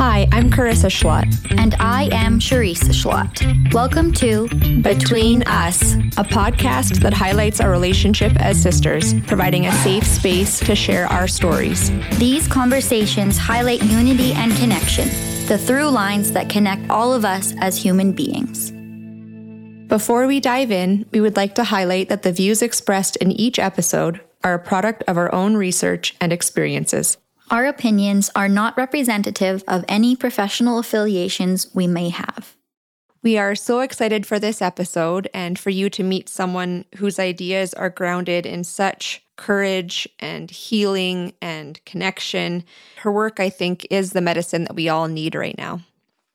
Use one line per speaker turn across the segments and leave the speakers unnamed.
Hi, I'm Carissa Schlott.
And I am Charisse Schlott. Welcome to
Between Us, a podcast that highlights our relationship as sisters, providing a safe space to share our stories.
These conversations highlight unity and connection, the through lines that connect all of us as human beings.
Before we dive in, we would like to highlight that the views expressed in each episode are a product of our own research and experiences.
Our opinions are not representative of any professional affiliations we may have.
We are so excited for this episode and for you to meet someone whose ideas are grounded in such courage and healing and connection. Her work, I think, is the medicine that we all need right now.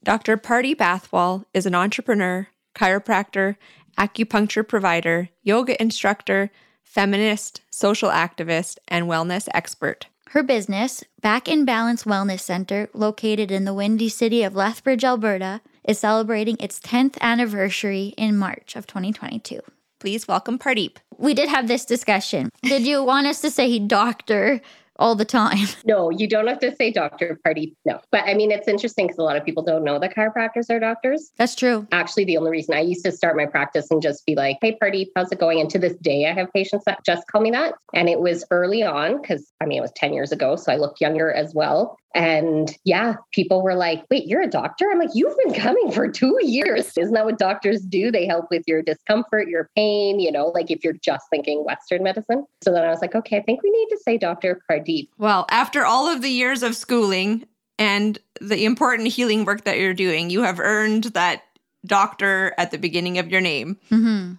Dr. Party Athwal is an entrepreneur, chiropractor, acupuncture provider, yoga instructor, feminist, social activist, and wellness expert.
Her business, Back in Balance Wellness Center, located in the windy city of Lethbridge, Alberta, is celebrating its 10th anniversary in March of 2022.
Please welcome Pardeep.
We did have this discussion. Did you want us to say doctor all the time.
No, you don't have to say doctor party. No. But I mean, it's interesting because a lot of people don't know that chiropractors are doctors.
That's true.
Actually, the only reason I used to start my practice and just be like, hey, party, how's it going? And to this day, I have patients that just call me that. And it was early on because I mean, it was 10 years ago. So I looked younger as well. And yeah, people were like, wait, you're a doctor? I'm like, you've been coming for two years. Isn't that what doctors do? They help with your discomfort, your pain, you know, like if you're just thinking Western medicine. So then I was like, okay, I think we need to say Dr. Pardeep.
Well, after all of the years of schooling and the important healing work that you're doing, you have earned that doctor at the beginning of your name.
Mm-hmm.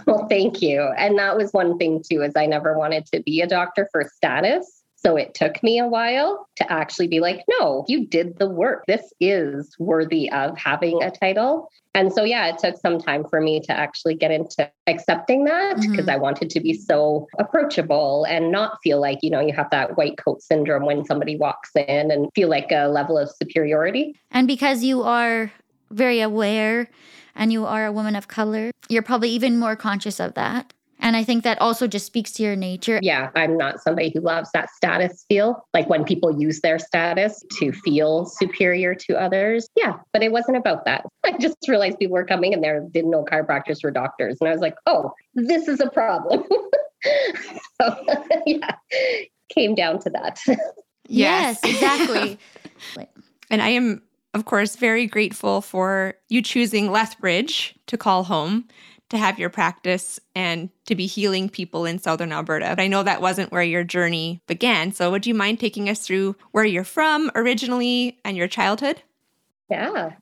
well, thank you. And that was one thing too, is I never wanted to be a doctor for status. So it took me a while to actually be like, no, you did the work. This is worthy of having a title. And so, yeah, it took some time for me to actually get into accepting that because mm-hmm. I wanted to be so approachable and not feel like, you know, you have that white coat syndrome when somebody walks in and feel like a level of superiority.
And because you are very aware and you are a woman of color, you're probably even more conscious of that. And I think that also just speaks to your nature.
Yeah, I'm not somebody who loves that status feel, like when people use their status to feel superior to others. Yeah, but it wasn't about that. I just realized people were coming and there didn't know chiropractors were doctors. And I was like, oh, this is a problem. so, yeah, came down to that.
yes, exactly.
and I am, of course, very grateful for you choosing Lethbridge to call home to have your practice and to be healing people in Southern Alberta. But I know that wasn't where your journey began. So, would you mind taking us through where you're from originally and your childhood?
Yeah,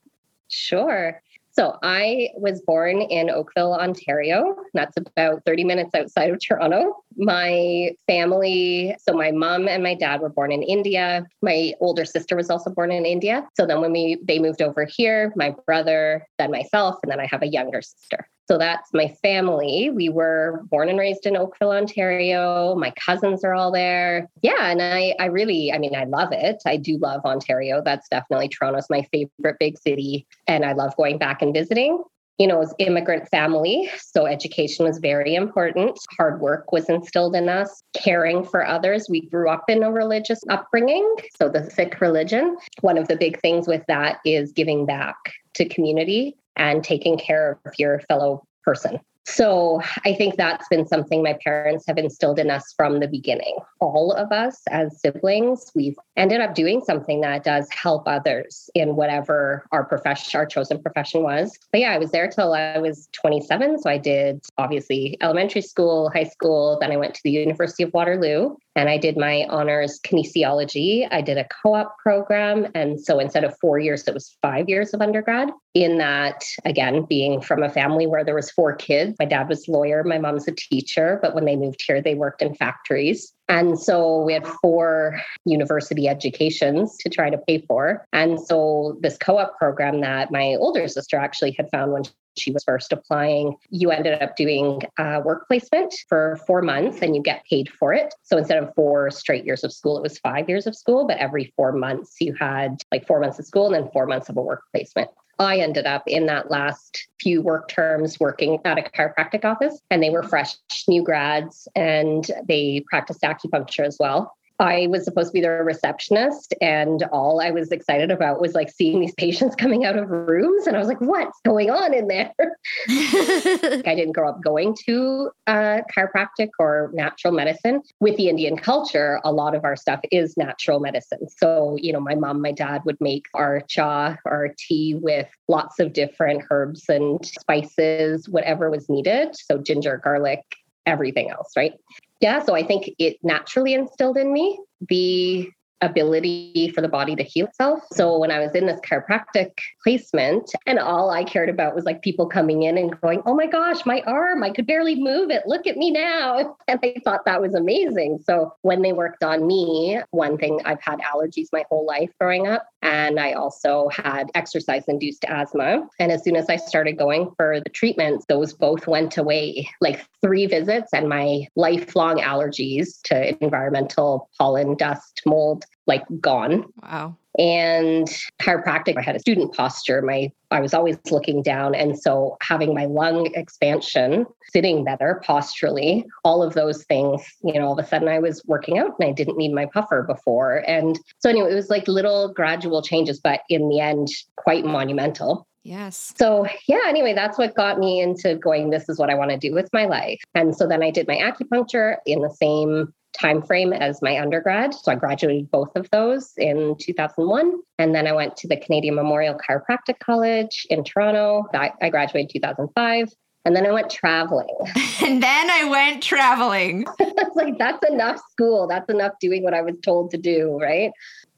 sure. So I was born in Oakville, Ontario. That's about 30 minutes outside of Toronto. My family, so my mom and my dad were born in India. My older sister was also born in India. So then when we they moved over here, my brother, then myself, and then I have a younger sister. So that's my family. We were born and raised in Oakville, Ontario. My cousins are all there. Yeah, and I I really, I mean, I love it. I do love Ontario. That's definitely Toronto's my favorite big city and I love going back and visiting you know, as immigrant family. So education was very important. Hard work was instilled in us, caring for others. We grew up in a religious upbringing. So the Sikh religion, one of the big things with that is giving back to community and taking care of your fellow person. So I think that's been something my parents have instilled in us from the beginning. All of us as siblings, we've ended up doing something that does help others in whatever our profession, our chosen profession was. But yeah, I was there till I was 27. So I did obviously elementary school, high school, then I went to the University of Waterloo and I did my honors kinesiology. I did a co op program. And so instead of four years, it was five years of undergrad. In that, again, being from a family where there was four kids, my dad was a lawyer, my mom's a teacher, but when they moved here, they worked in factories. And so we had four university educations to try to pay for. And so this co op program that my older sister actually had found when she was first applying, you ended up doing a work placement for four months and you get paid for it. So instead of four straight years of school, it was five years of school, but every four months you had like four months of school and then four months of a work placement. I ended up in that last few work terms working at a chiropractic office, and they were fresh new grads and they practiced acupuncture as well. I was supposed to be their receptionist, and all I was excited about was like seeing these patients coming out of rooms. And I was like, what's going on in there? I didn't grow up going to uh, chiropractic or natural medicine. With the Indian culture, a lot of our stuff is natural medicine. So, you know, my mom, my dad would make our cha, our tea with lots of different herbs and spices, whatever was needed. So, ginger, garlic, everything else, right? Yeah, so I think it naturally instilled in me the ability for the body to heal itself. So when I was in this chiropractic placement, and all I cared about was like people coming in and going, Oh my gosh, my arm, I could barely move it. Look at me now. And I thought that was amazing. So when they worked on me, one thing I've had allergies my whole life growing up. And I also had exercise induced asthma. And as soon as I started going for the treatments, those both went away like three visits, and my lifelong allergies to environmental pollen, dust, mold like gone.
Wow.
And chiropractic, I had a student posture. My I was always looking down. And so having my lung expansion, sitting better posturally, all of those things, you know, all of a sudden I was working out and I didn't need my puffer before. And so anyway, it was like little gradual changes, but in the end, quite monumental.
Yes.
So, yeah, anyway, that's what got me into going, this is what I want to do with my life. And so then I did my acupuncture in the same time frame as my undergrad. So I graduated both of those in 2001. And then I went to the Canadian Memorial Chiropractic College in Toronto. I graduated 2005. And then I went traveling.
and then I went traveling.
it's like, that's enough school. That's enough doing what I was told to do, right?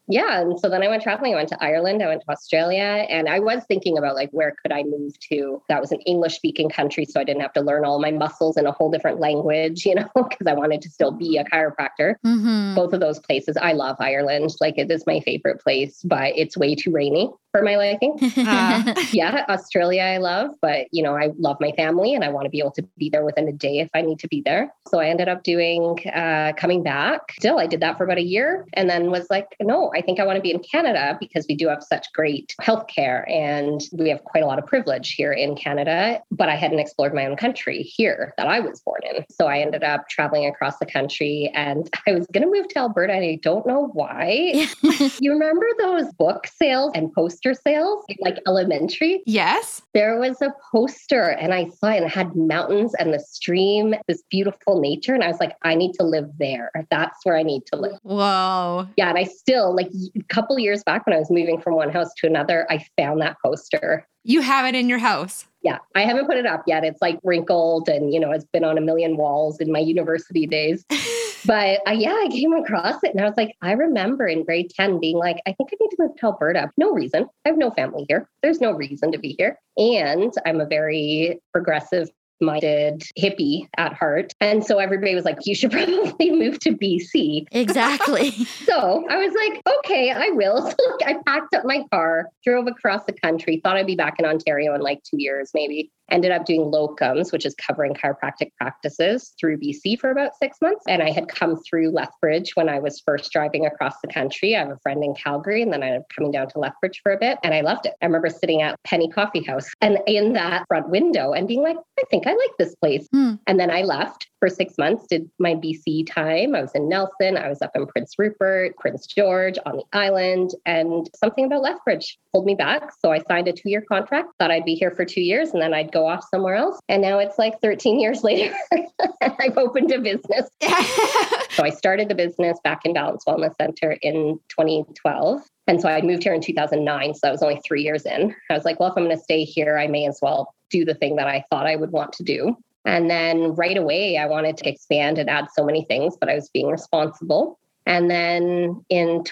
Yeah and so then i went traveling i went to ireland i went to australia and i was thinking about like where could i move to that was an english speaking country so i didn't have to learn all my muscles in a whole different language you know because i wanted to still be a chiropractor mm-hmm. both of those places i love ireland like it is my favorite place but it's way too rainy for my liking. Uh. yeah, Australia I love, but you know, I love my family and I want to be able to be there within a day if I need to be there. So I ended up doing uh, coming back. Still, I did that for about a year and then was like, no, I think I want to be in Canada because we do have such great healthcare and we have quite a lot of privilege here in Canada. But I hadn't explored my own country here that I was born in. So I ended up traveling across the country and I was going to move to Alberta and I don't know why. you remember those book sales and posters? Poster sales, like elementary.
Yes.
There was a poster and I saw it and it had mountains and the stream, this beautiful nature. And I was like, I need to live there. That's where I need to live.
Whoa.
Yeah. And I still, like a couple years back when I was moving from one house to another, I found that poster.
You have it in your house.
Yeah, I haven't put it up yet. It's like wrinkled and, you know, it's been on a million walls in my university days. But uh, yeah, I came across it and I was like, I remember in grade 10 being like, I think I need to move to Alberta. No reason. I have no family here. There's no reason to be here. And I'm a very progressive minded hippie at heart. And so everybody was like, you should probably move to BC.
Exactly.
so I was like, okay, I will. So I packed up my car, drove across the country, thought I'd be back in Ontario in like two years, maybe ended up doing locums, which is covering chiropractic practices through BC for about six months. And I had come through Lethbridge when I was first driving across the country. I have a friend in Calgary, and then I ended up coming down to Lethbridge for a bit, and I loved it. I remember sitting at Penny Coffee House and in that front window and being like, I think I like this place. Hmm. And then I left for six months, did my BC time. I was in Nelson, I was up in Prince Rupert, Prince George on the island, and something about Lethbridge pulled me back. So I signed a two year contract, thought I'd be here for two years, and then I'd go off somewhere else. And now it's like 13 years later, I've opened a business. so I started the business back in Balance Wellness Center in 2012. And so I moved here in 2009. So that was only three years in. I was like, well, if I'm going to stay here, I may as well do the thing that I thought I would want to do. And then right away, I wanted to expand and add so many things, but I was being responsible. And then in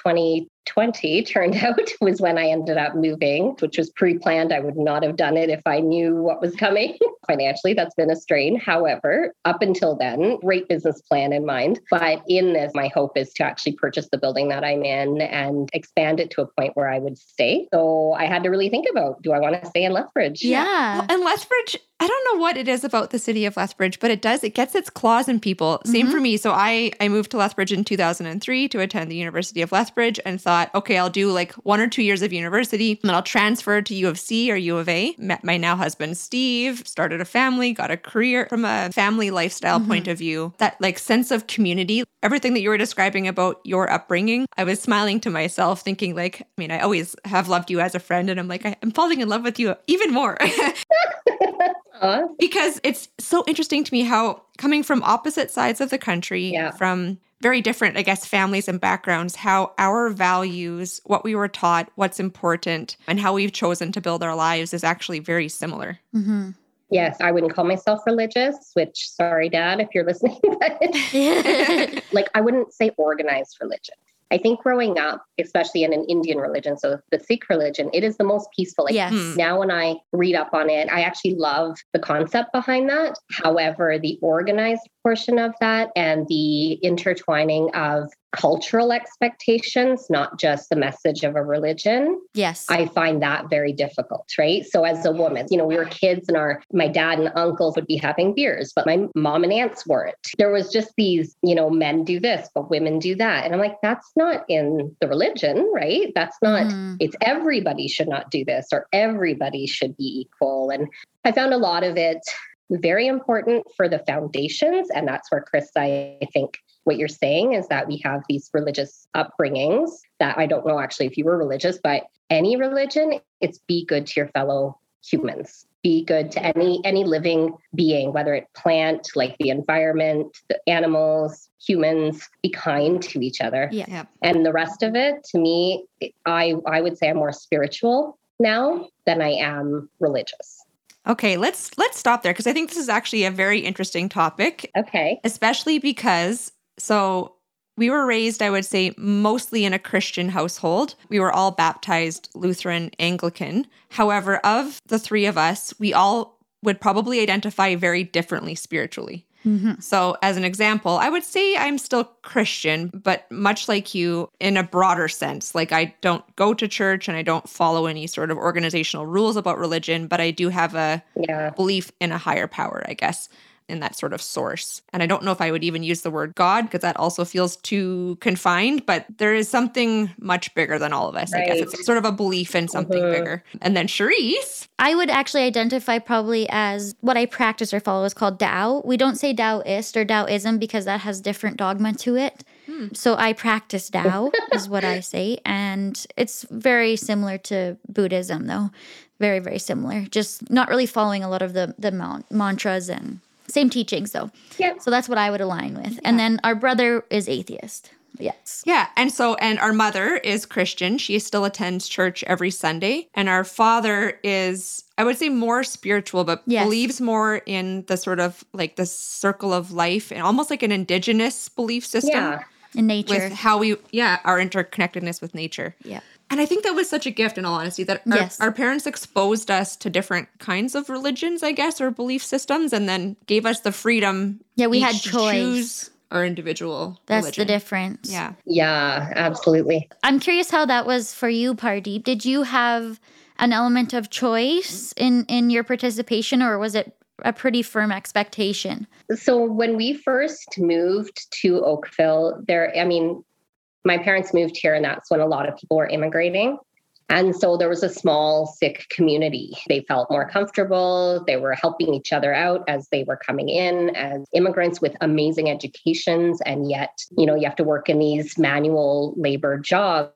2020, turned out was when I ended up moving, which was pre planned. I would not have done it if I knew what was coming. Financially, that's been a strain. However, up until then, great business plan in mind. But in this, my hope is to actually purchase the building that I'm in and expand it to a point where I would stay. So I had to really think about do I want to stay in Lethbridge?
Yeah.
And Lethbridge I don't know what it is about the city of Lethbridge, but it does. It gets its claws in people. Same
Mm-hmm.
for me. So I I moved to Lethbridge in 2003 to attend the University of Lethbridge and thought, okay, I'll do like one or two years of university, and then I'll transfer to U of C or U of A. Met my now husband Steve, started a family, got a career from a family lifestyle
Mm-hmm.
point of view. That like sense of community, everything that you were describing about your upbringing, I was smiling to myself, thinking like, I mean, I always have loved you as a friend, and I'm like, I'm falling in love with you even more.
Aw,
because it's so interesting to me how coming from opposite sides of the country
Yeah.
from very different i guess families and backgrounds how our values what we were taught what's important and how we've chosen to build our lives is actually very similar
hmm
Yes, I wouldn't call myself religious, which, sorry, Dad, if you're listening, but like I wouldn't say organized religion. I think growing up, especially in an Indian religion, so the Sikh religion, it is the most peaceful. Like
yes.
Hmm.
now when I read up on it, I actually love the concept behind that. However, the organized portion of that and the intertwining of cultural expectations, not just the message of a religion,
Yes.
I find that very difficult, right? So as a woman, you know, we were kids and our my dad and uncles would be having beers, but my mom and aunts weren't. There was just these, you know, men do this, but women do that. And I'm like, that's not in the religion, right? That's not
Mhm.
it's everybody should not do this or everybody should be equal. And I found a lot of it very important for the foundations. And that's where, Chris, I think what you're saying is that we have these religious upbringings that I don't know actually if you were religious, but any religion, it's be good to your fellow humans. Be good to any any living being, whether it plant, like the environment, the animals, humans, be kind to each other
Yeah.
yeah
and the rest of it to me i i would say i'm more spiritual now than i am religious
okay let's let's stop there because i think this is actually a very interesting topic
okay
especially because so we were raised, I would say, mostly in a Christian household. We were all baptized Lutheran Anglican. However, of the three of us, we all would probably identify very differently spiritually.
Mhm.
So, as an example, I would say I'm still Christian, but much like you, in a broader sense. Like, I don't go to church and I don't follow any sort of organizational rules about religion, but I do have a
yeah
belief in a higher power, I guess, in that sort of source. And I don't know if I would even use the word God because that also feels too confined, but there is something much bigger than all of us. I guess it's sort of a belief in something
Mhm.
bigger. And then Charisse,
I would actually identify probably as what I practice or follow is called Tao. We don't say Taoist or Taoism because that has different dogma to it.
Hmm.
So I practice Tao is what I say, and it's very similar to Buddhism, though. Very, very similar. Just not really following a lot of the the man- mantras and same teachings, though.
Yep.
So that's what I would align with. And then our brother is atheist. Yes.
Yeah. And so, and our mother is Christian. She still attends church every Sunday. And our father is, I would say, more spiritual, but
Yes.
believes more in the sort of like the circle of life and almost like an indigenous belief system
yeah
In nature.
with how we, yeah, our interconnectedness with nature.
yeah.
And I think that was such a gift, in all honesty, that our,
Yes.
our parents exposed us to different kinds of religions, I guess, or belief systems, and then gave us the freedom.
Yeah, we had
each to
choice.
choose our individual.
That's
religion.
the difference.
Yeah.
yeah absolutely
I'm curious how that was for you, Pardeep. Did you have an element of choice in in your participation, or was it a pretty firm expectation?
so when we first moved to oakville there i mean my parents moved here and that's when a lot of people were immigrating and so there was a small Sikh community. They felt more comfortable. They were helping each other out as they were coming in as immigrants with amazing educations. And yet, you know, you have to work in these manual labor jobs,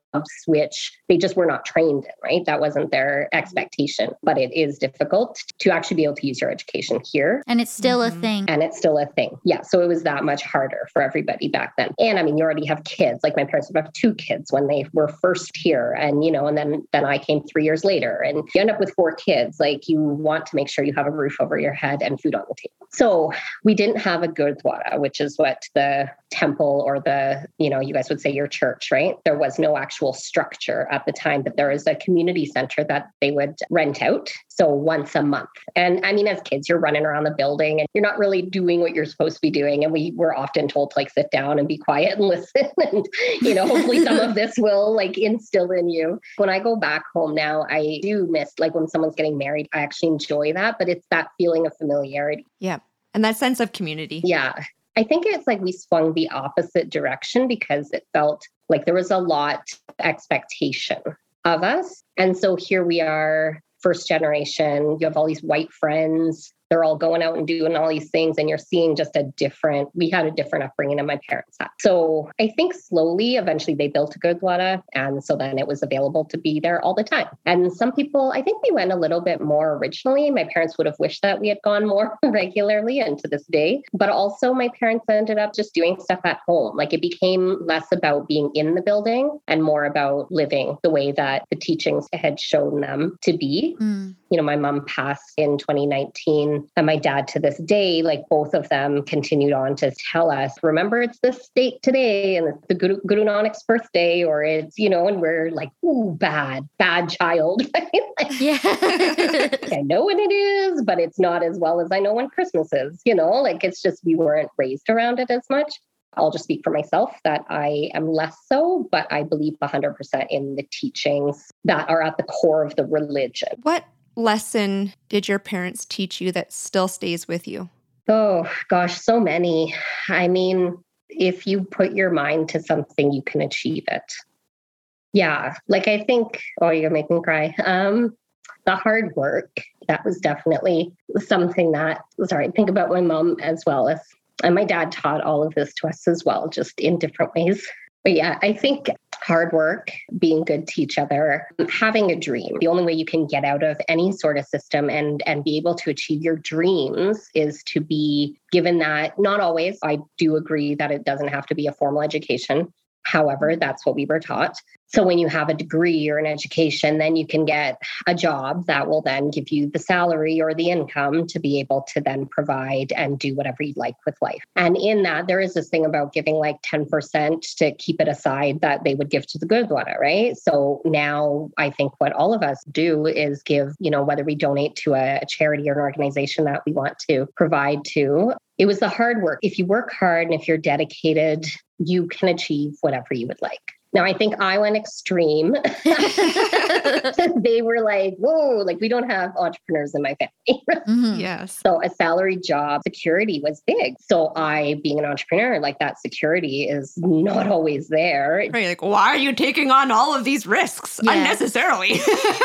which they just were not trained in, right? That wasn't their expectation. But it is difficult to actually be able to use your education here.
And it's still
Mhm.
a thing.
And it's still a thing. Yeah. So it was that much harder for everybody back then. And I mean, you already have kids. Like my parents would have two kids when they were first here. And, you know, and then then I came three years later. And you end up with four kids. Like you want to make sure you have a roof over your head and food on the table. So we didn't have a gurdwara, which is what the temple or the, you know, you guys would say your church, right? There was no actual structure at the time, but there was a community center that they would rent out. So once a month. And I mean, as kids, you're running around the building and you're not really doing what you're supposed to be doing. And we were often told to like sit down and be quiet and listen. and, you know, hopefully some of this will like instill in you. When I go back home now, I do miss like when someone's getting married, I actually enjoy that, but it's that feeling of familiarity.
Yeah. And that sense of community.
Yeah. I think it's like we swung the opposite direction because it felt like there was a lot expectation of us. And so here we are, first generation, you have all these white friends they're all going out and doing all these things and you're seeing just a different we had a different upbringing than my parents had. So i think slowly eventually they built a gurdwara and so then it was available to be there all the time. And some people i think we went a little bit more originally. My parents would have wished that we had gone more regularly and to this day. But also my parents ended up just doing stuff at home. Like it became less about being in the building and more about living the way that the teachings had shown them to be. Mm. You know my mom passed in 2019 and my dad to this day, like both of them continued on to tell us, remember it's this date today and it's the Guru, Guru Nanak's birthday, or it's, you know, and we're like, ooh, bad, bad child. like, yeah. I know when it is, but it's not as well as I know when Christmas is, you know, like it's just we weren't raised around it as much. I'll just speak for myself that I am less so, but I believe 100% in the teachings that are at the core of the religion.
What lesson did your parents teach you that still stays with you?
Oh, gosh, so many. I mean, if you put your mind to something, you can achieve it. Yeah, like I think, oh, you're making me cry. Um, the hard work, that was definitely something that, sorry, think about my mom as well as, and my dad taught all of this to us as well, just in different ways. But yeah, I think hard work, being good to each other, having a dream. The only way you can get out of any sort of system and and be able to achieve your dreams is to be given that not always. I do agree that it doesn't have to be a formal education. However, that's what we were taught. So when you have a degree or an education, then you can get a job that will then give you the salary or the income to be able to then provide and do whatever you like with life. And in that, there is this thing about giving like 10% to keep it aside that they would give to the good Gurdwara, right? So now I think what all of us do is give, you know, whether we donate to a charity or an organization that we want to provide to, it was the hard work. If you work hard and if you're dedicated, you can achieve whatever you would like. Now, I think I went extreme. they were like, whoa, like we don't have entrepreneurs in my family.
mm-hmm. Yes.
So a salary job security was big. So I, being an entrepreneur, like that security is not always there.
Right. Like, why are you taking on all of these risks yeah. unnecessarily?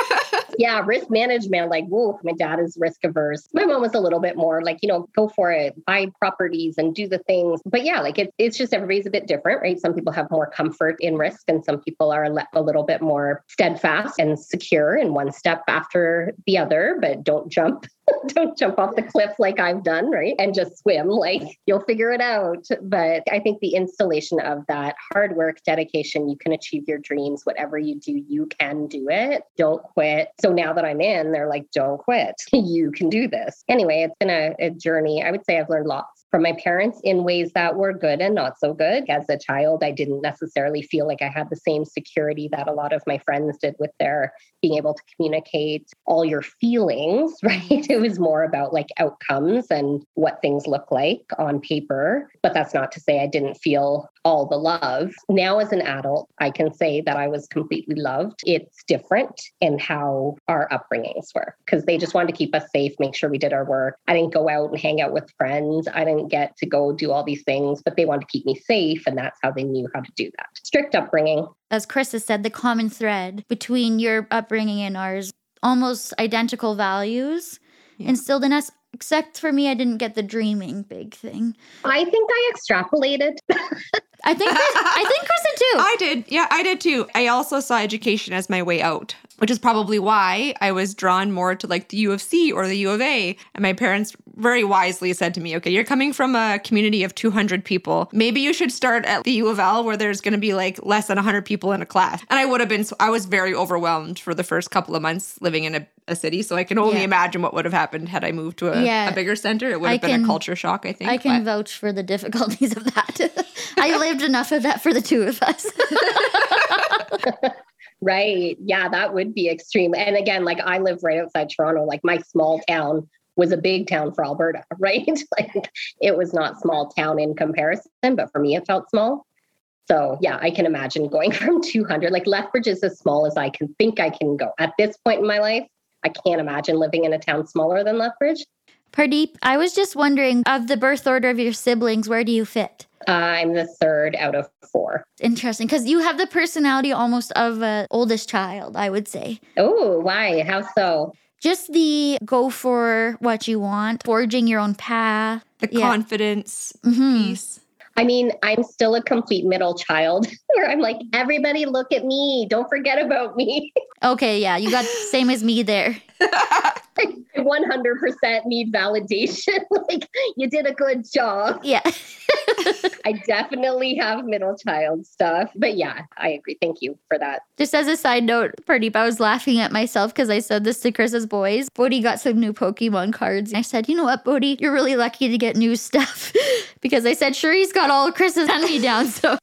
yeah, risk management, like, whoa, my dad is risk averse. My mom was a little bit more like, you know, go for it, buy properties and do the things. But yeah, like it, it's just everybody's a bit different, right? Some people have more comfort in risk and some people are a little bit more steadfast and secure in one step after the other, but don't jump don't jump off the cliff like I've done, right? And just swim, like you'll figure it out. But I think the installation of that hard work, dedication, you can achieve your dreams. Whatever you do, you can do it. Don't quit. So now that I'm in, they're like, don't quit. you can do this. Anyway, it's been a, a journey. I would say I've learned lots from my parents in ways that were good and not so good. As a child, I didn't necessarily feel like I had the same security that a lot of my friends did with their being able to communicate all your feelings, right? It was more about like outcomes and what things look like on paper. But that's not to say I didn't feel all the love. Now, as an adult, I can say that I was completely loved. It's different in how our upbringings were because they just wanted to keep us safe, make sure we did our work. I didn't go out and hang out with friends. I didn't get to go do all these things, but they wanted to keep me safe. And that's how they knew how to do that. Strict upbringing.
As Chris has said, the common thread between your upbringing and ours, almost identical values yeah. instilled in us. Except for me, I didn't get the dreaming big thing.
I think I extrapolated.
I think Chris, I think Chris too.
I did. Yeah, I did too. I also saw education as my way out which is probably why I was drawn more to like the U of C or the U of A. And my parents very wisely said to me, okay, you're coming from a community of 200 people. Maybe you should start at the U of L where there's going to be like less than 100 people in a class. And I would have been, I was very overwhelmed for the first couple of months living in a, a city. So I can only
Yeah.
imagine what would have happened had I moved to a,
Yeah.
a bigger center. It would
I
have been
can-
a culture shock, I think.
I can
but-
vouch for the difficulties of that. I lived enough of that for the two of us.
Right. Yeah, that would be extreme. And again, like I live right outside Toronto, like my small town was a big town for Alberta, right? like it was not small town in comparison, but for me it felt small. So yeah, I can imagine going from 200. Like Lethbridge is as small as I can think I can go. At this point in my life, I can't imagine living in a town smaller than Lethbridge.
Pardeep, I was just wondering of the birth order of your siblings, where do you fit?
I'm the third out of four.
Interesting, because you have the personality almost of an oldest child, I would say.
Oh, why? How so?
Just the go for what you want, forging your own path.
the
Yeah.
confidence
Mhm.
piece.
I mean, I'm still a complete middle child where I'm like, everybody look at me. Don't forget about me.
Okay, yeah, you got same as me there.
I 100% need validation. like, you did a good job.
Yeah.
I definitely have middle child stuff. But yeah, I agree. Thank you for that.
Just as a side note, Pardeep, I was laughing at myself because I said this to Chris's boys. Bodhi got some new Pokemon cards. And I said, you know what, Bodhi, you're really lucky to get new stuff. because I said, sure, he's got all Chris's hand me down. So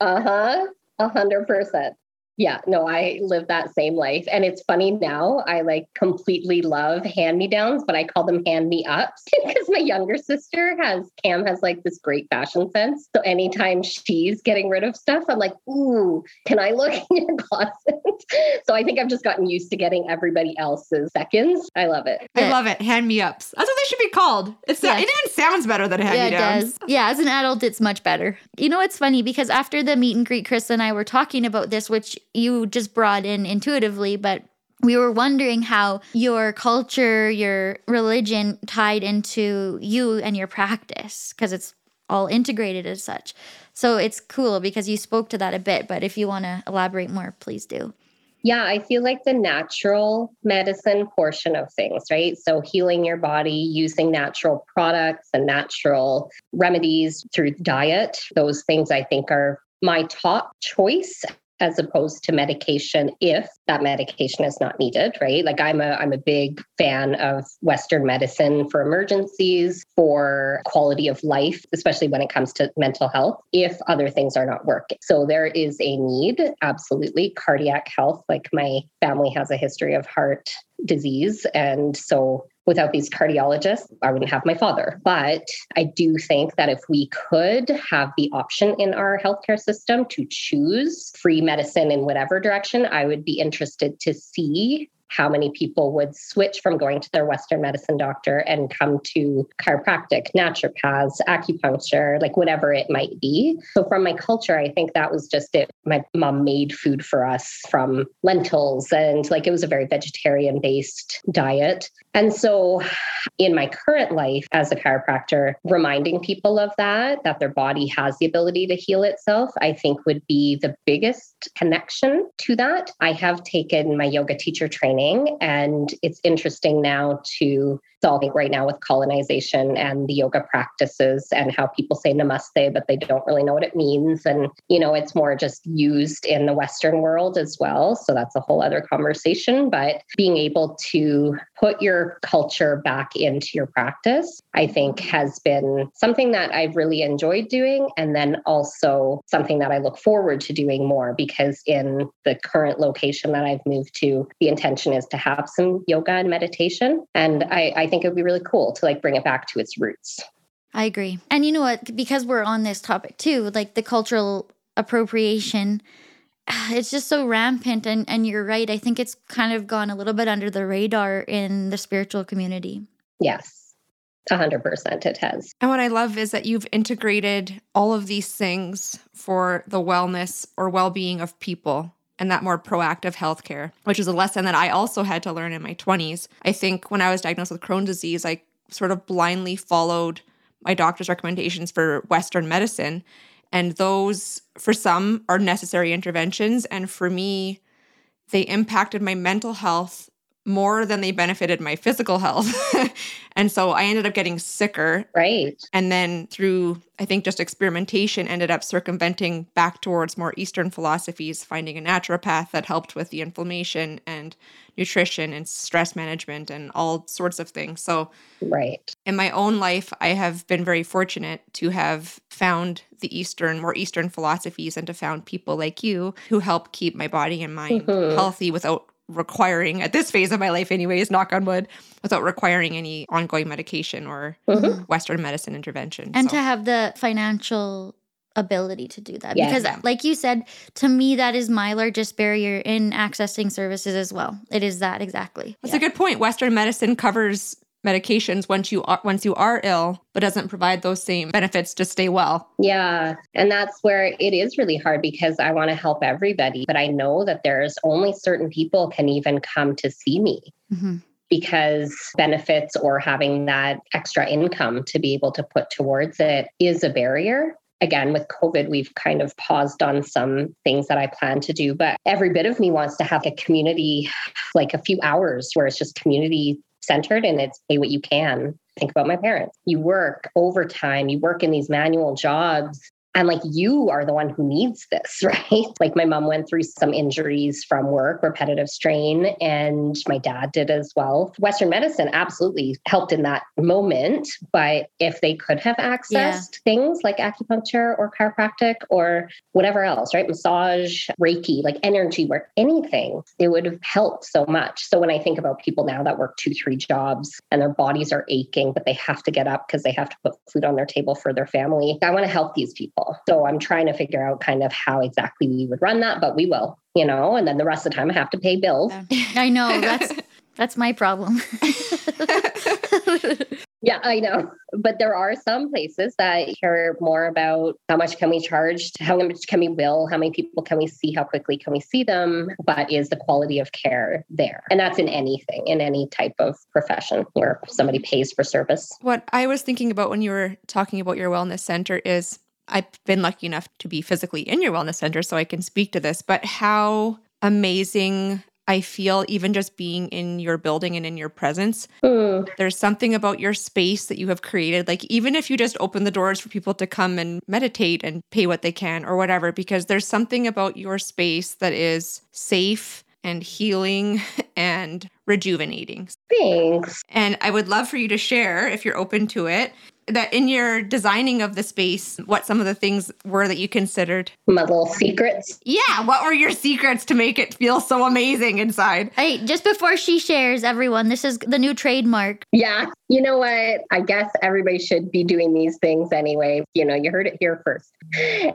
uh huh. A hundred percent. Yeah, no, I live that same life. And it's funny now, I like completely love hand me downs, but I call them hand me ups because my younger sister has, Cam has like this great fashion sense. So anytime she's getting rid of stuff, I'm like, ooh, can I look in your closet? so I think I've just gotten used to getting everybody else's seconds. I love it.
I love it. Hand me ups. That's what they should be called. It's
Yeah.
it even sounds better than hand
yeah,
me
it
downs.
does. Yeah, as an adult, it's much better. You know, it's funny because after the meet and greet, Chris and I were talking about this, which you just brought in intuitively, but we were wondering how your culture, your religion tied into you and your practice because it's all integrated as such. So it's cool because you spoke to that a bit, but if you want to elaborate more, please do.
Yeah, I feel like the natural medicine portion of things, right? So, healing your body using natural products and natural remedies through diet, those things I think are my top choice as opposed to medication if that medication is not needed right? Like i'm a i'm a big fan of western medicine for emergencies for quality of life especially when it comes to mental health if other things are not working. So there is a need absolutely. Cardiac health like my family has a history of heart disease. And so without these cardiologists, I wouldn't have my father. But I do think that if we could have the option in our healthcare system to choose free medicine in whatever direction, I would be interested to see how many people would switch from going to their Western medicine doctor and come to chiropractic, naturopaths, acupuncture, like whatever it might be. So, from my culture, I think that was just it. My mom made food for us from lentils, and like it was a very vegetarian based diet. And so, in my current life as a chiropractor, reminding people of that, that their body has the ability to heal itself, I think would be the biggest connection to that. I have taken my yoga teacher training, and it's interesting now to solving right now with colonization and the yoga practices and how people say namaste, but they don't really know what it means. And, you know, it's more just used in the Western world as well. So that's a whole other conversation. But being able to put your culture back into your practice, I think has been something that I've really enjoyed doing. And then also something that I look forward to doing more because in the current location that I've moved to, the intention is to have some yoga and meditation. And I, I think it would be really cool to like bring it back to its roots.
I agree. And you know what? Because we're on this topic too, like the cultural appropriation, it's just so rampant. And, and you're right. I think it's kind of gone a little bit under the radar in the spiritual community.
Yes, 100% it has.
And what I love is that you've integrated all of these things for the wellness or well being of people and that more proactive healthcare, which is a lesson that I also had to learn in my 20s. I think when I was diagnosed with Crohn's disease, I sort of blindly followed my doctor's recommendations for Western medicine. And those, for some, are necessary interventions. And for me, they impacted my mental health more than they benefited my physical health. and so I ended up getting sicker.
Right.
And then through, I think, just experimentation, ended up circumventing back towards more Eastern philosophies, finding a naturopath that helped with the inflammation and nutrition and stress management and all sorts of things. So,
right.
In my own life, I have been very fortunate to have found the Eastern, more Eastern philosophies and to found people like you who help keep my body and mind mm-hmm. healthy without requiring at this phase of my life anyways knock on wood without requiring any ongoing medication or mm-hmm. western medicine intervention
and so. to have the financial ability to do that yes. because like you said to me that is my largest barrier in accessing services as well it is that exactly
that's yeah. a good point western medicine covers medications once you are once you are ill but doesn't provide those same benefits to stay well
yeah and that's where it is really hard because i want to help everybody but i know that there's only certain people can even come to see me mm-hmm. because benefits or having that extra income to be able to put towards it is a barrier again with covid we've kind of paused on some things that i plan to do but every bit of me wants to have a community like a few hours where it's just community centered and it's pay what you can. Think about my parents. You work overtime, you work in these manual jobs and like you are the one who needs this right? Like my mom went through some injuries from work repetitive strain and my dad did as well. Western medicine absolutely helped in that moment but if they could have accessed yeah. things like acupuncture or chiropractic or whatever else right? Massage reiki like energy work anything it would have helped so much. So when i think about people now that work two three jobs and their bodies are aching but they have to get up because they have to put food on their table for their family i want to help these people people. So I'm trying to figure out kind of how exactly we would run that, but we will, you know, and then the rest of the time I have to pay bills.
I know that's that's my problem.
yeah, I know. But there are some places that care more about how much can we charge, how much can we bill, how many people can we see, how quickly can we see them, but is the quality of care there? And that's in anything, in any type of profession where somebody pays for service.
What I was thinking about when you were talking about your wellness center is I've been lucky enough to be physically in your wellness center, so I can speak to this, but how amazing I feel even just being in your building and in your presence. Mm. There's something about your space that you have created. Like, even if you just open the doors for people to come and meditate and pay what they can or whatever, because there's something about your space that is safe and healing and rejuvenating.
Thanks.
And I would love for you to share, if you're open to it, that in your designing of the space, what some of the things were that you considered?
My little secrets.
Yeah, what were your secrets to make it feel so amazing inside?
Hey, just before she shares, everyone, this is the new trademark.
Yeah, you know what? I guess everybody should be doing these things anyway. You know, you heard it here first.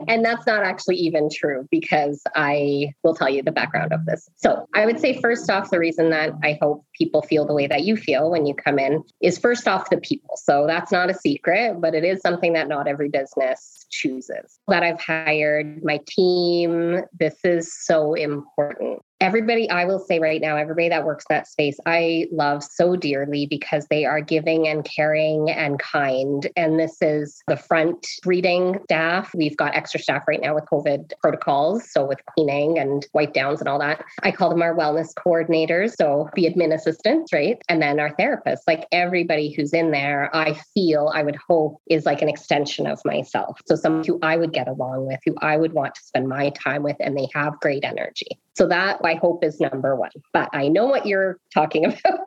And that's not actually even true because I will tell you the background of this. So, I would say, first off, the reason that I hope people feel the way that you feel when you come in is first off the people. So, that's not a secret but it is something that not every business chooses. That I've hired my team, this is so important. Everybody i will say right now everybody that works in that space i love so dearly because they are giving and caring and kind. And this is the front greeting staff. We've got extra staff right now with covid protocols so with cleaning and wipe downs and all that. I call them our wellness coordinators so the admin assistants right? And then our therapists. Like everybody who's in there i feel i would hope is like an extension of myself. So someone who i would get along with who i would want to spend my time with and they have great energy so that I hope is number one. But I know what you're talking about.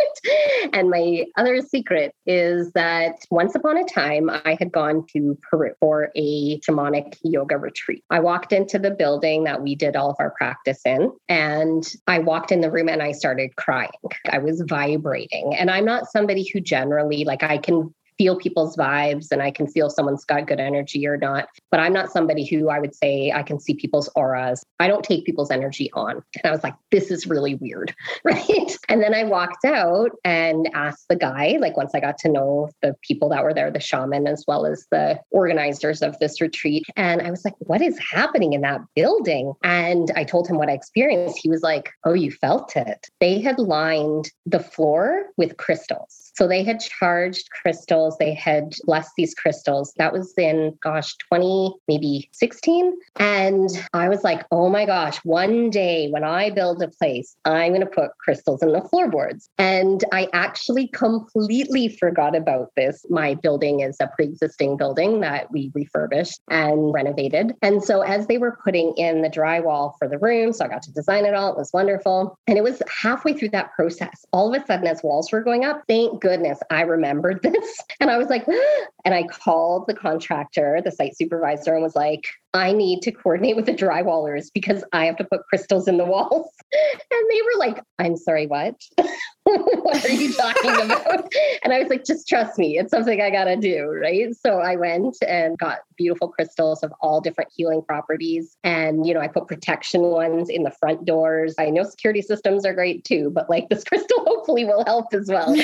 and my other secret is that once upon a time, I had gone to Peru for a shamanic yoga retreat. I walked into the building that we did all of our practice in, and I walked in the room and I started crying. I was vibrating. And I'm not somebody who generally, like, I can feel people's vibes and I can feel someone's got good energy or not. But I'm not somebody who I would say I can see people's auras. I don't take people's energy on. And I was like, this is really weird. Right. And then I walked out and asked the guy, like once I got to know the people that were there, the shaman, as well as the organizers of this retreat. And I was like, what is happening in that building? And I told him what I experienced. He was like, oh, you felt it. They had lined the floor with crystals. So they had charged crystals. They had blessed these crystals. That was in, gosh, 20, maybe 16. And I was like, oh my gosh, one day when I build a place, I'm going to put crystals in the floorboards. And I actually completely forgot about this. My building is a pre existing building that we refurbished and renovated. And so as they were putting in the drywall for the room, so I got to design it all, it was wonderful. And it was halfway through that process. All of a sudden, as walls were going up, thank goodness I remembered this. And I was like, and I called the contractor, the site supervisor, and was like, I need to coordinate with the drywallers because I have to put crystals in the walls. And they were like, I'm sorry, what? what are you talking about? and I was like, just trust me, it's something I got to do. Right. So I went and got beautiful crystals of all different healing properties. And, you know, I put protection ones in the front doors. I know security systems are great too, but like this crystal hopefully will help as well.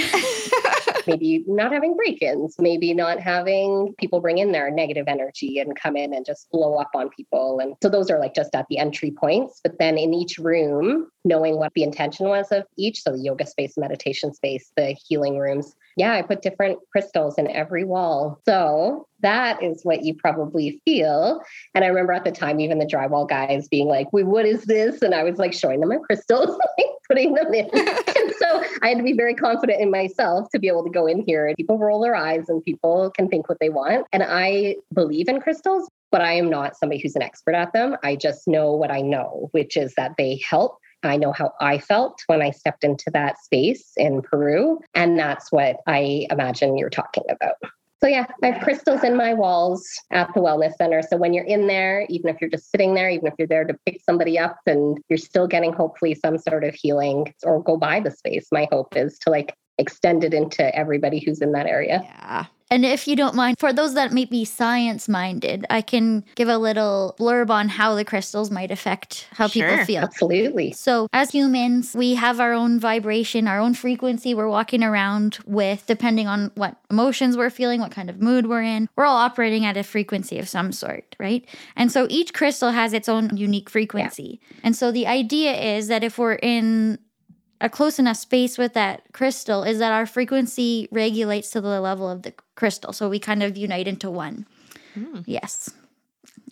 Maybe not having break ins, maybe not having people bring in their negative energy and come in and just blow up on people. And so those are like just at the entry points. But then in each room, knowing what the intention was of each. So the yoga space, meditation space, the healing rooms. Yeah, I put different crystals in every wall. So that is what you probably feel. And I remember at the time, even the drywall guys being like, Wait, what is this? And I was like showing them my crystals, putting them in. and so I had to be very confident in myself to be able to go in here and people roll their eyes and people can think what they want. And I believe in crystals, but I am not somebody who's an expert at them. I just know what I know, which is that they help I know how I felt when I stepped into that space in Peru. And that's what I imagine you're talking about. So, yeah, I have crystals in my walls at the Wellness Center. So, when you're in there, even if you're just sitting there, even if you're there to pick somebody up and you're still getting hopefully some sort of healing or go by the space, my hope is to like extend it into everybody who's in that area.
Yeah.
And if you don't mind, for those that may be science minded, I can give a little blurb on how the crystals might affect how sure, people feel.
Absolutely.
So, as humans, we have our own vibration, our own frequency we're walking around with, depending on what emotions we're feeling, what kind of mood we're in. We're all operating at a frequency of some sort, right? And so each crystal has its own unique frequency. Yeah. And so the idea is that if we're in a close enough space with that crystal is that our frequency regulates to the level of the crystal. So we kind of unite into one. Mm. Yes.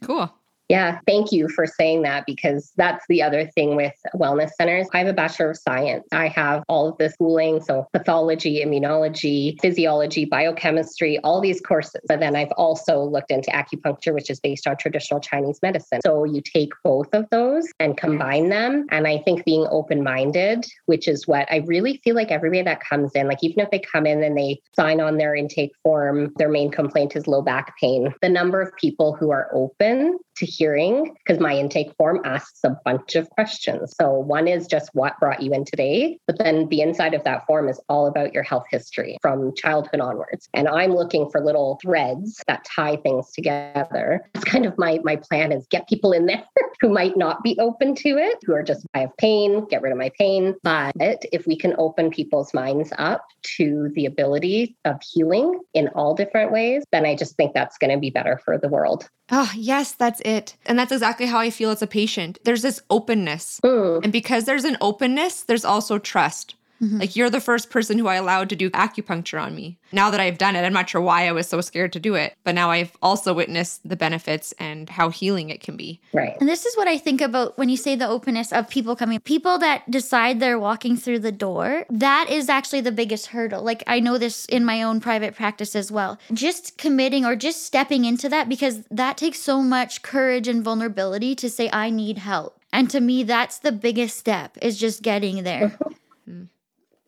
Cool.
Yeah, thank you for saying that because that's the other thing with wellness centers. I have a Bachelor of Science. I have all of the schooling, so pathology, immunology, physiology, biochemistry, all these courses. But then I've also looked into acupuncture, which is based on traditional Chinese medicine. So you take both of those and combine them. And I think being open minded, which is what I really feel like everybody that comes in, like even if they come in and they sign on their intake form, their main complaint is low back pain. The number of people who are open to hearing because my intake form asks a bunch of questions. So, one is just what brought you in today, but then the inside of that form is all about your health history from childhood onwards. And I'm looking for little threads that tie things together. It's kind of my my plan is get people in there who might not be open to it, who are just I have pain, get rid of my pain. But if we can open people's minds up to the ability of healing in all different ways, then I just think that's going to be better for the world.
Oh, yes, that's it. And that's exactly how I feel as a patient. There's this openness. Mm. And because there's an openness, there's also trust. Mm-hmm. Like you're the first person who I allowed to do acupuncture on me. Now that I've done it, I'm not sure why I was so scared to do it, but now I've also witnessed the benefits and how healing it can be.
Right.
And this is what I think about when you say the openness of people coming. People that decide they're walking through the door, that is actually the biggest hurdle. Like I know this in my own private practice as well. Just committing or just stepping into that because that takes so much courage and vulnerability to say I need help. And to me that's the biggest step is just getting there.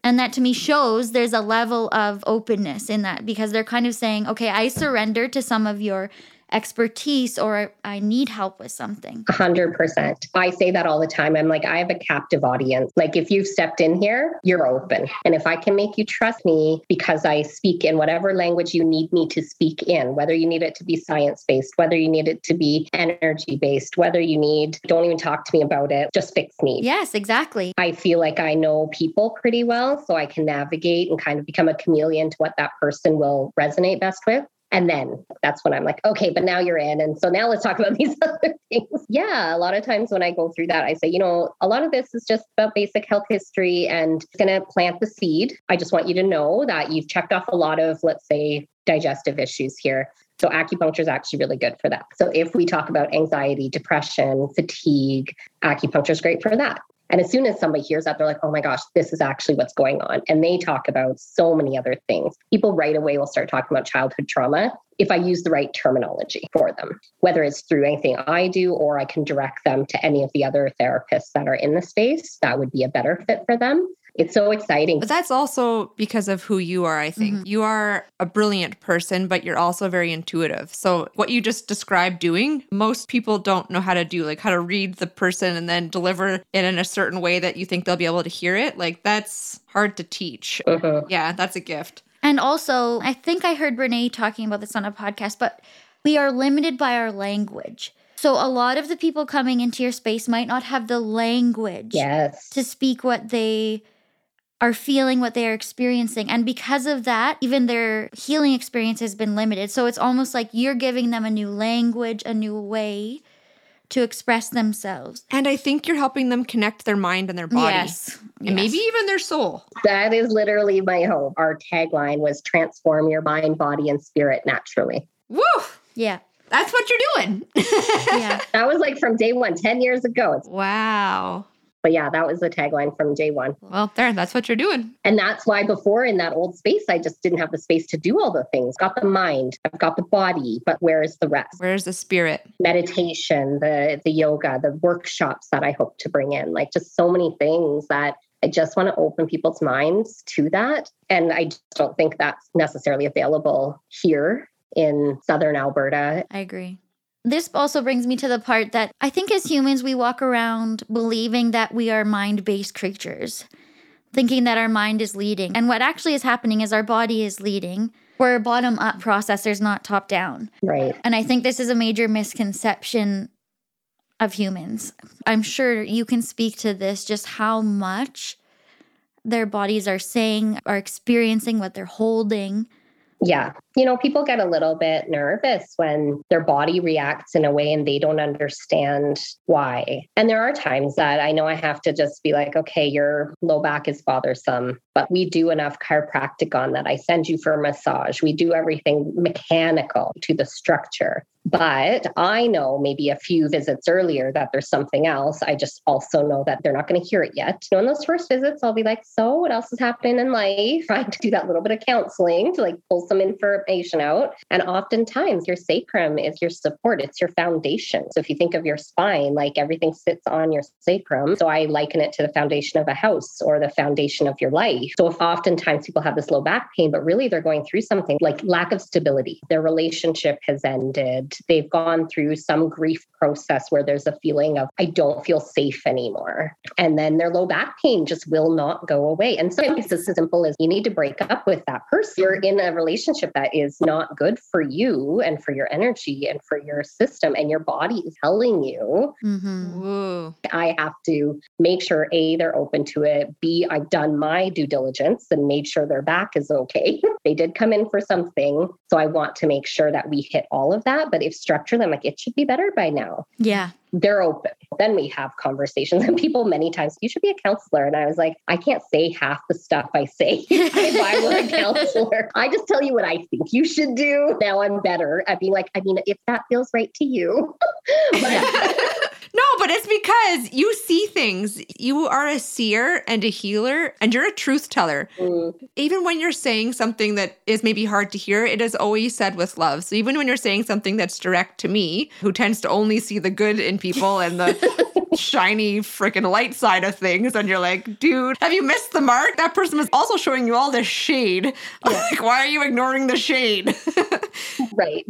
And that to me shows there's a level of openness in that because they're kind of saying, okay, I surrender to some of your expertise or I need help with something.
100%. I say that all the time. I'm like, I have a captive audience. Like, if you've stepped in here, you're open. And if I can make you trust me because I speak in whatever language you need me to speak in, whether you need it to be science based, whether you need it to be energy based, whether you need, don't even talk to me about it, just fix me.
Yes, exactly.
I feel like I know people pretty well, so I can navigate and kind of become a chameleon to what that person will resonate best with. And then that's when I'm like, okay, but now you're in. And so now let's talk about these other things. Yeah, a lot of times when I go through that, I say, you know, a lot of this is just about basic health history and it's going to plant the seed. I just want you to know that you've checked off a lot of, let's say, digestive issues here. So acupuncture is actually really good for that. So if we talk about anxiety, depression, fatigue, acupuncture is great for that. And as soon as somebody hears that, they're like, oh my gosh, this is actually what's going on. And they talk about so many other things. People right away will start talking about childhood trauma if I use the right terminology for them, whether it's through anything I do or I can direct them to any of the other therapists that are in the space. That would be a better fit for them it's so exciting.
But that's also because of who you are, I think. Mm-hmm. You are a brilliant person, but you're also very intuitive. So, what you just described doing, most people don't know how to do, like how to read the person and then deliver it in a certain way that you think they'll be able to hear it. Like, that's hard to teach. Uh-huh. Yeah, that's a gift.
And also, I think I heard Renee talking about this on a podcast, but we are limited by our language. So a lot of the people coming into your space might not have the language
yes.
to speak what they are feeling what they are experiencing. And because of that, even their healing experience has been limited. So it's almost like you're giving them a new language, a new way to express themselves.
And I think you're helping them connect their mind and their body. Yes. And yes. maybe even their soul.
That is literally my hope. Our tagline was transform your mind, body, and spirit naturally.
Woo!
Yeah.
That's what you're doing.
yeah. That was like from day one, 10 years ago.
Wow.
But yeah, that was the tagline from day one.
Well, there, that's what you're doing.
And that's why before in that old space, I just didn't have the space to do all the things. Got the mind, I've got the body, but where is the rest?
Where's the spirit?
Meditation, the the yoga, the workshops that I hope to bring in, like just so many things that I just want to open people's minds to that. And I just don't think that's necessarily available here in Southern Alberta.
I agree. This also brings me to the part that I think as humans, we walk around believing that we are mind based creatures, thinking that our mind is leading. And what actually is happening is our body is leading. We're a bottom up processors, not top down.
Right.
And I think this is a major misconception of humans. I'm sure you can speak to this just how much their bodies are saying, are experiencing, what they're holding
yeah. You know, people get a little bit nervous when their body reacts in a way and they don't understand why. And there are times that I know I have to just be like, okay, your low back is bothersome, but we do enough chiropractic on that. I send you for a massage. We do everything mechanical to the structure. But I know maybe a few visits earlier that there's something else. I just also know that they're not going to hear it yet. You know, in those first visits, I'll be like, so what else is happening in life? Trying to do that little bit of counseling to like pull some information out. And oftentimes your sacrum is your support, it's your foundation. So if you think of your spine, like everything sits on your sacrum. So I liken it to the foundation of a house or the foundation of your life. So if oftentimes people have this low back pain, but really they're going through something like lack of stability, their relationship has ended they've gone through some grief process where there's a feeling of, I don't feel safe anymore. And then their low back pain just will not go away. And sometimes it's as simple as you need to break up with that person. You're in a relationship that is not good for you and for your energy and for your system, and your body is telling you. Mm-hmm. I have to make sure A, they're open to it. B, I've done my due diligence and made sure their back is okay. they did come in for something. So I want to make sure that we hit all of that. But if structure them like it should be better by now.
Yeah.
They're open. Then we have conversations. And people many times, you should be a counselor. And I was like, I can't say half the stuff I say if I were a counselor. I just tell you what I think you should do. Now I'm better at being like, I mean, if that feels right to you.
but, no, but it's because you see things. You are a seer and a healer, and you're a truth teller. Mm. Even when you're saying something that is maybe hard to hear, it is always said with love. So even when you're saying something that's direct to me, who tends to only see the good in people and the shiny freaking light side of things and you're like dude have you missed the mark? That person was also showing you all the shade. Yeah. like why are you ignoring the shade?
Right.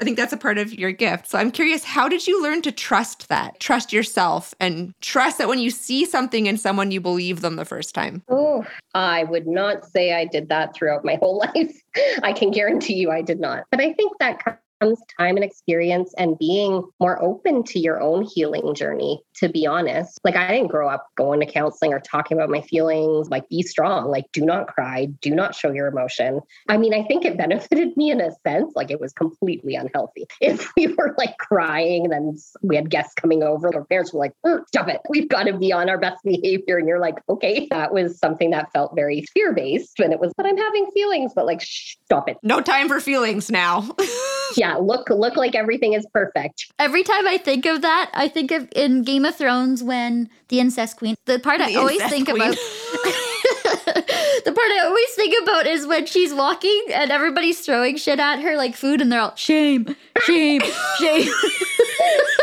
I think that's a part of your gift. So i'm curious how did you learn to trust that? Trust yourself and trust that when you see something in someone you believe them the first time?
Oh i would not say i did that throughout my whole life. I can guarantee you i did not. But i think that comes time and experience and being more open to your own healing journey, to be honest. Like, I didn't grow up going to counseling or talking about my feelings. Like, be strong, like, do not cry, do not show your emotion. I mean, I think it benefited me in a sense. Like, it was completely unhealthy. If we were like crying, then we had guests coming over, our parents were like, stop it, we've got to be on our best behavior. And you're like, okay, that was something that felt very fear based. And it was, but I'm having feelings, but like, shh, stop it.
No time for feelings now.
yeah, look look like everything is perfect.
Every time I think of that, I think of in Game of Thrones when the incest queen. The part the I always think queen. about The part I always think about is when she's walking and everybody's throwing shit at her like food and they're all shame, shame, shame.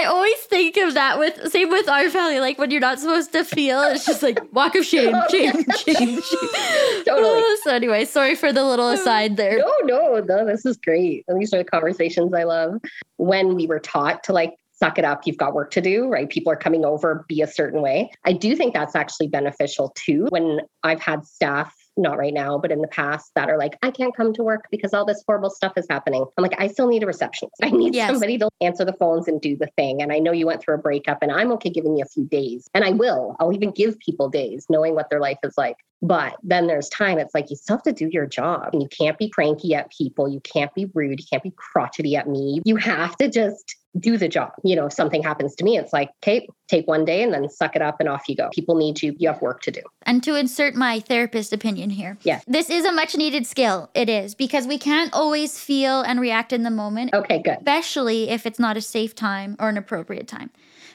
I always think of that with same with our family. Like when you're not supposed to feel, it's just like walk of shame, shame, shame, shame. Totally. So anyway, sorry for the little um, aside there.
No, no, no. This is great. These are the conversations I love. When we were taught to like suck it up, you've got work to do, right? People are coming over, be a certain way. I do think that's actually beneficial too. When I've had staff not right now, but in the past that are like, I can't come to work because all this horrible stuff is happening. I'm like, I still need a receptionist. I need yes. somebody to answer the phones and do the thing. And I know you went through a breakup and I'm okay giving you a few days. And I will. I'll even give people days knowing what their life is like. But then there's time, it's like you still have to do your job. And You can't be cranky at people. You can't be rude. You can't be crotchety at me. You have to just do the job. You know, if something happens to me, it's like, okay, take one day and then suck it up and off you go. People need you. You have work to do.
And to insert my therapist opinion here.
Yeah.
This is a much needed skill. It is because we can't always feel and react in the moment.
Okay, good.
Especially if it's not a safe time or an appropriate time.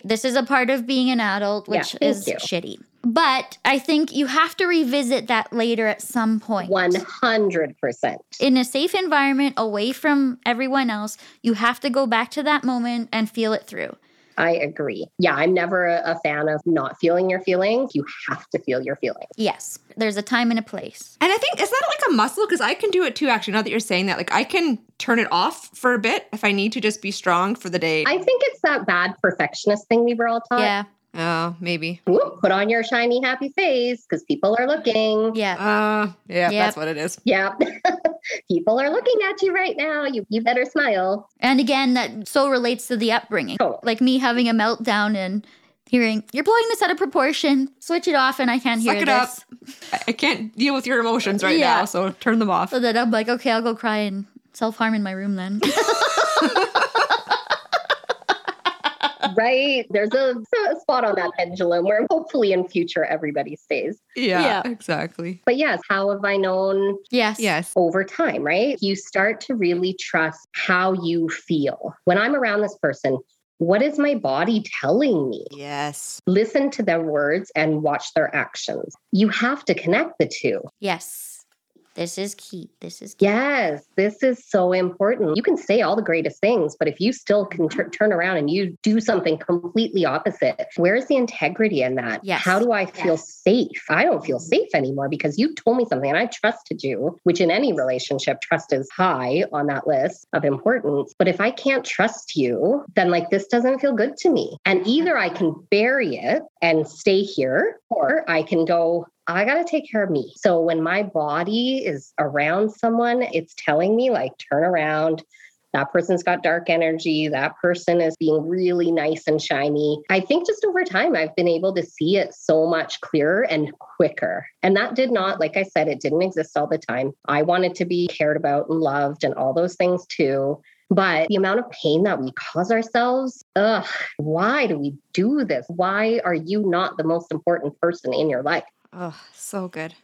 This is a part of being an adult, which yeah, is you. shitty. But I think you have to revisit that later at some point.
100%.
In a safe environment, away from everyone else, you have to go back to that moment and feel it through.
I agree. Yeah, I'm never a fan of not feeling your feelings. You have to feel your feelings.
Yes, there's a time and a place.
And I think, is that like a muscle? Because I can do it too, actually, now that you're saying that. Like, I can turn it off for a bit if I need to just be strong for the day.
I think it's that bad perfectionist thing we were all taught.
Yeah.
Oh, maybe.
Ooh, put on your shiny, happy face because people are looking.
Yeah.
Uh, yeah, yep. that's what it is.
Yeah. people are looking at you right now. You, you better smile.
And again, that so relates to the upbringing. Oh. Like me having a meltdown and hearing, you're blowing this out of proportion. Switch it off and I can't Suck hear
it
this.
Up. I can't deal with your emotions right yeah. now, so turn them off.
So then I'm like, okay, I'll go cry and self harm in my room then.
right? There's a, a, spot on that pendulum where hopefully in future everybody stays.
Yeah, yeah, exactly.
But yes, how have I known?
Yes.
Yes.
Over time, right? You start to really trust how you feel. When I'm around this person, what is my body telling me?
Yes.
Listen to their words and watch their actions. You have to connect the two.
Yes. This is key. This is key.
Yes, this is so important. You can say all the greatest things, but if you still can mm-hmm. t- turn around and you do something completely opposite, where's the integrity in that?
Yes.
How do I feel yes. safe? I don't feel mm-hmm. safe anymore because you told me something and I trusted you, which in any relationship, trust is high on that list of importance. But if I can't trust you, then like this doesn't feel good to me. And mm-hmm. either I can bury it and stay here, or I can go, I got to take care of me. So when my body is around someone, it's telling me, like, turn around. That person's got dark energy. That person is being really nice and shiny. I think just over time, I've been able to see it so much clearer and quicker. And that did not, like I said, it didn't exist all the time. I wanted to be cared about and loved and all those things too. But the amount of pain that we cause ourselves, ugh, why do we do this? Why are you not the most important person in your life?
Oh, so good.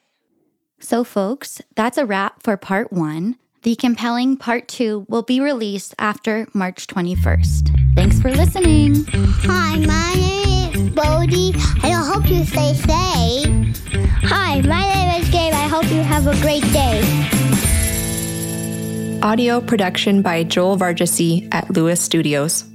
So, folks, that's a wrap for part one. The compelling part two will be released after March 21st. Thanks for listening.
Hi, my name is Bodie, and I hope you stay safe. Hi, my name is Gabe. I hope you have a great day.
Audio production by Joel Vargesi at Lewis Studios.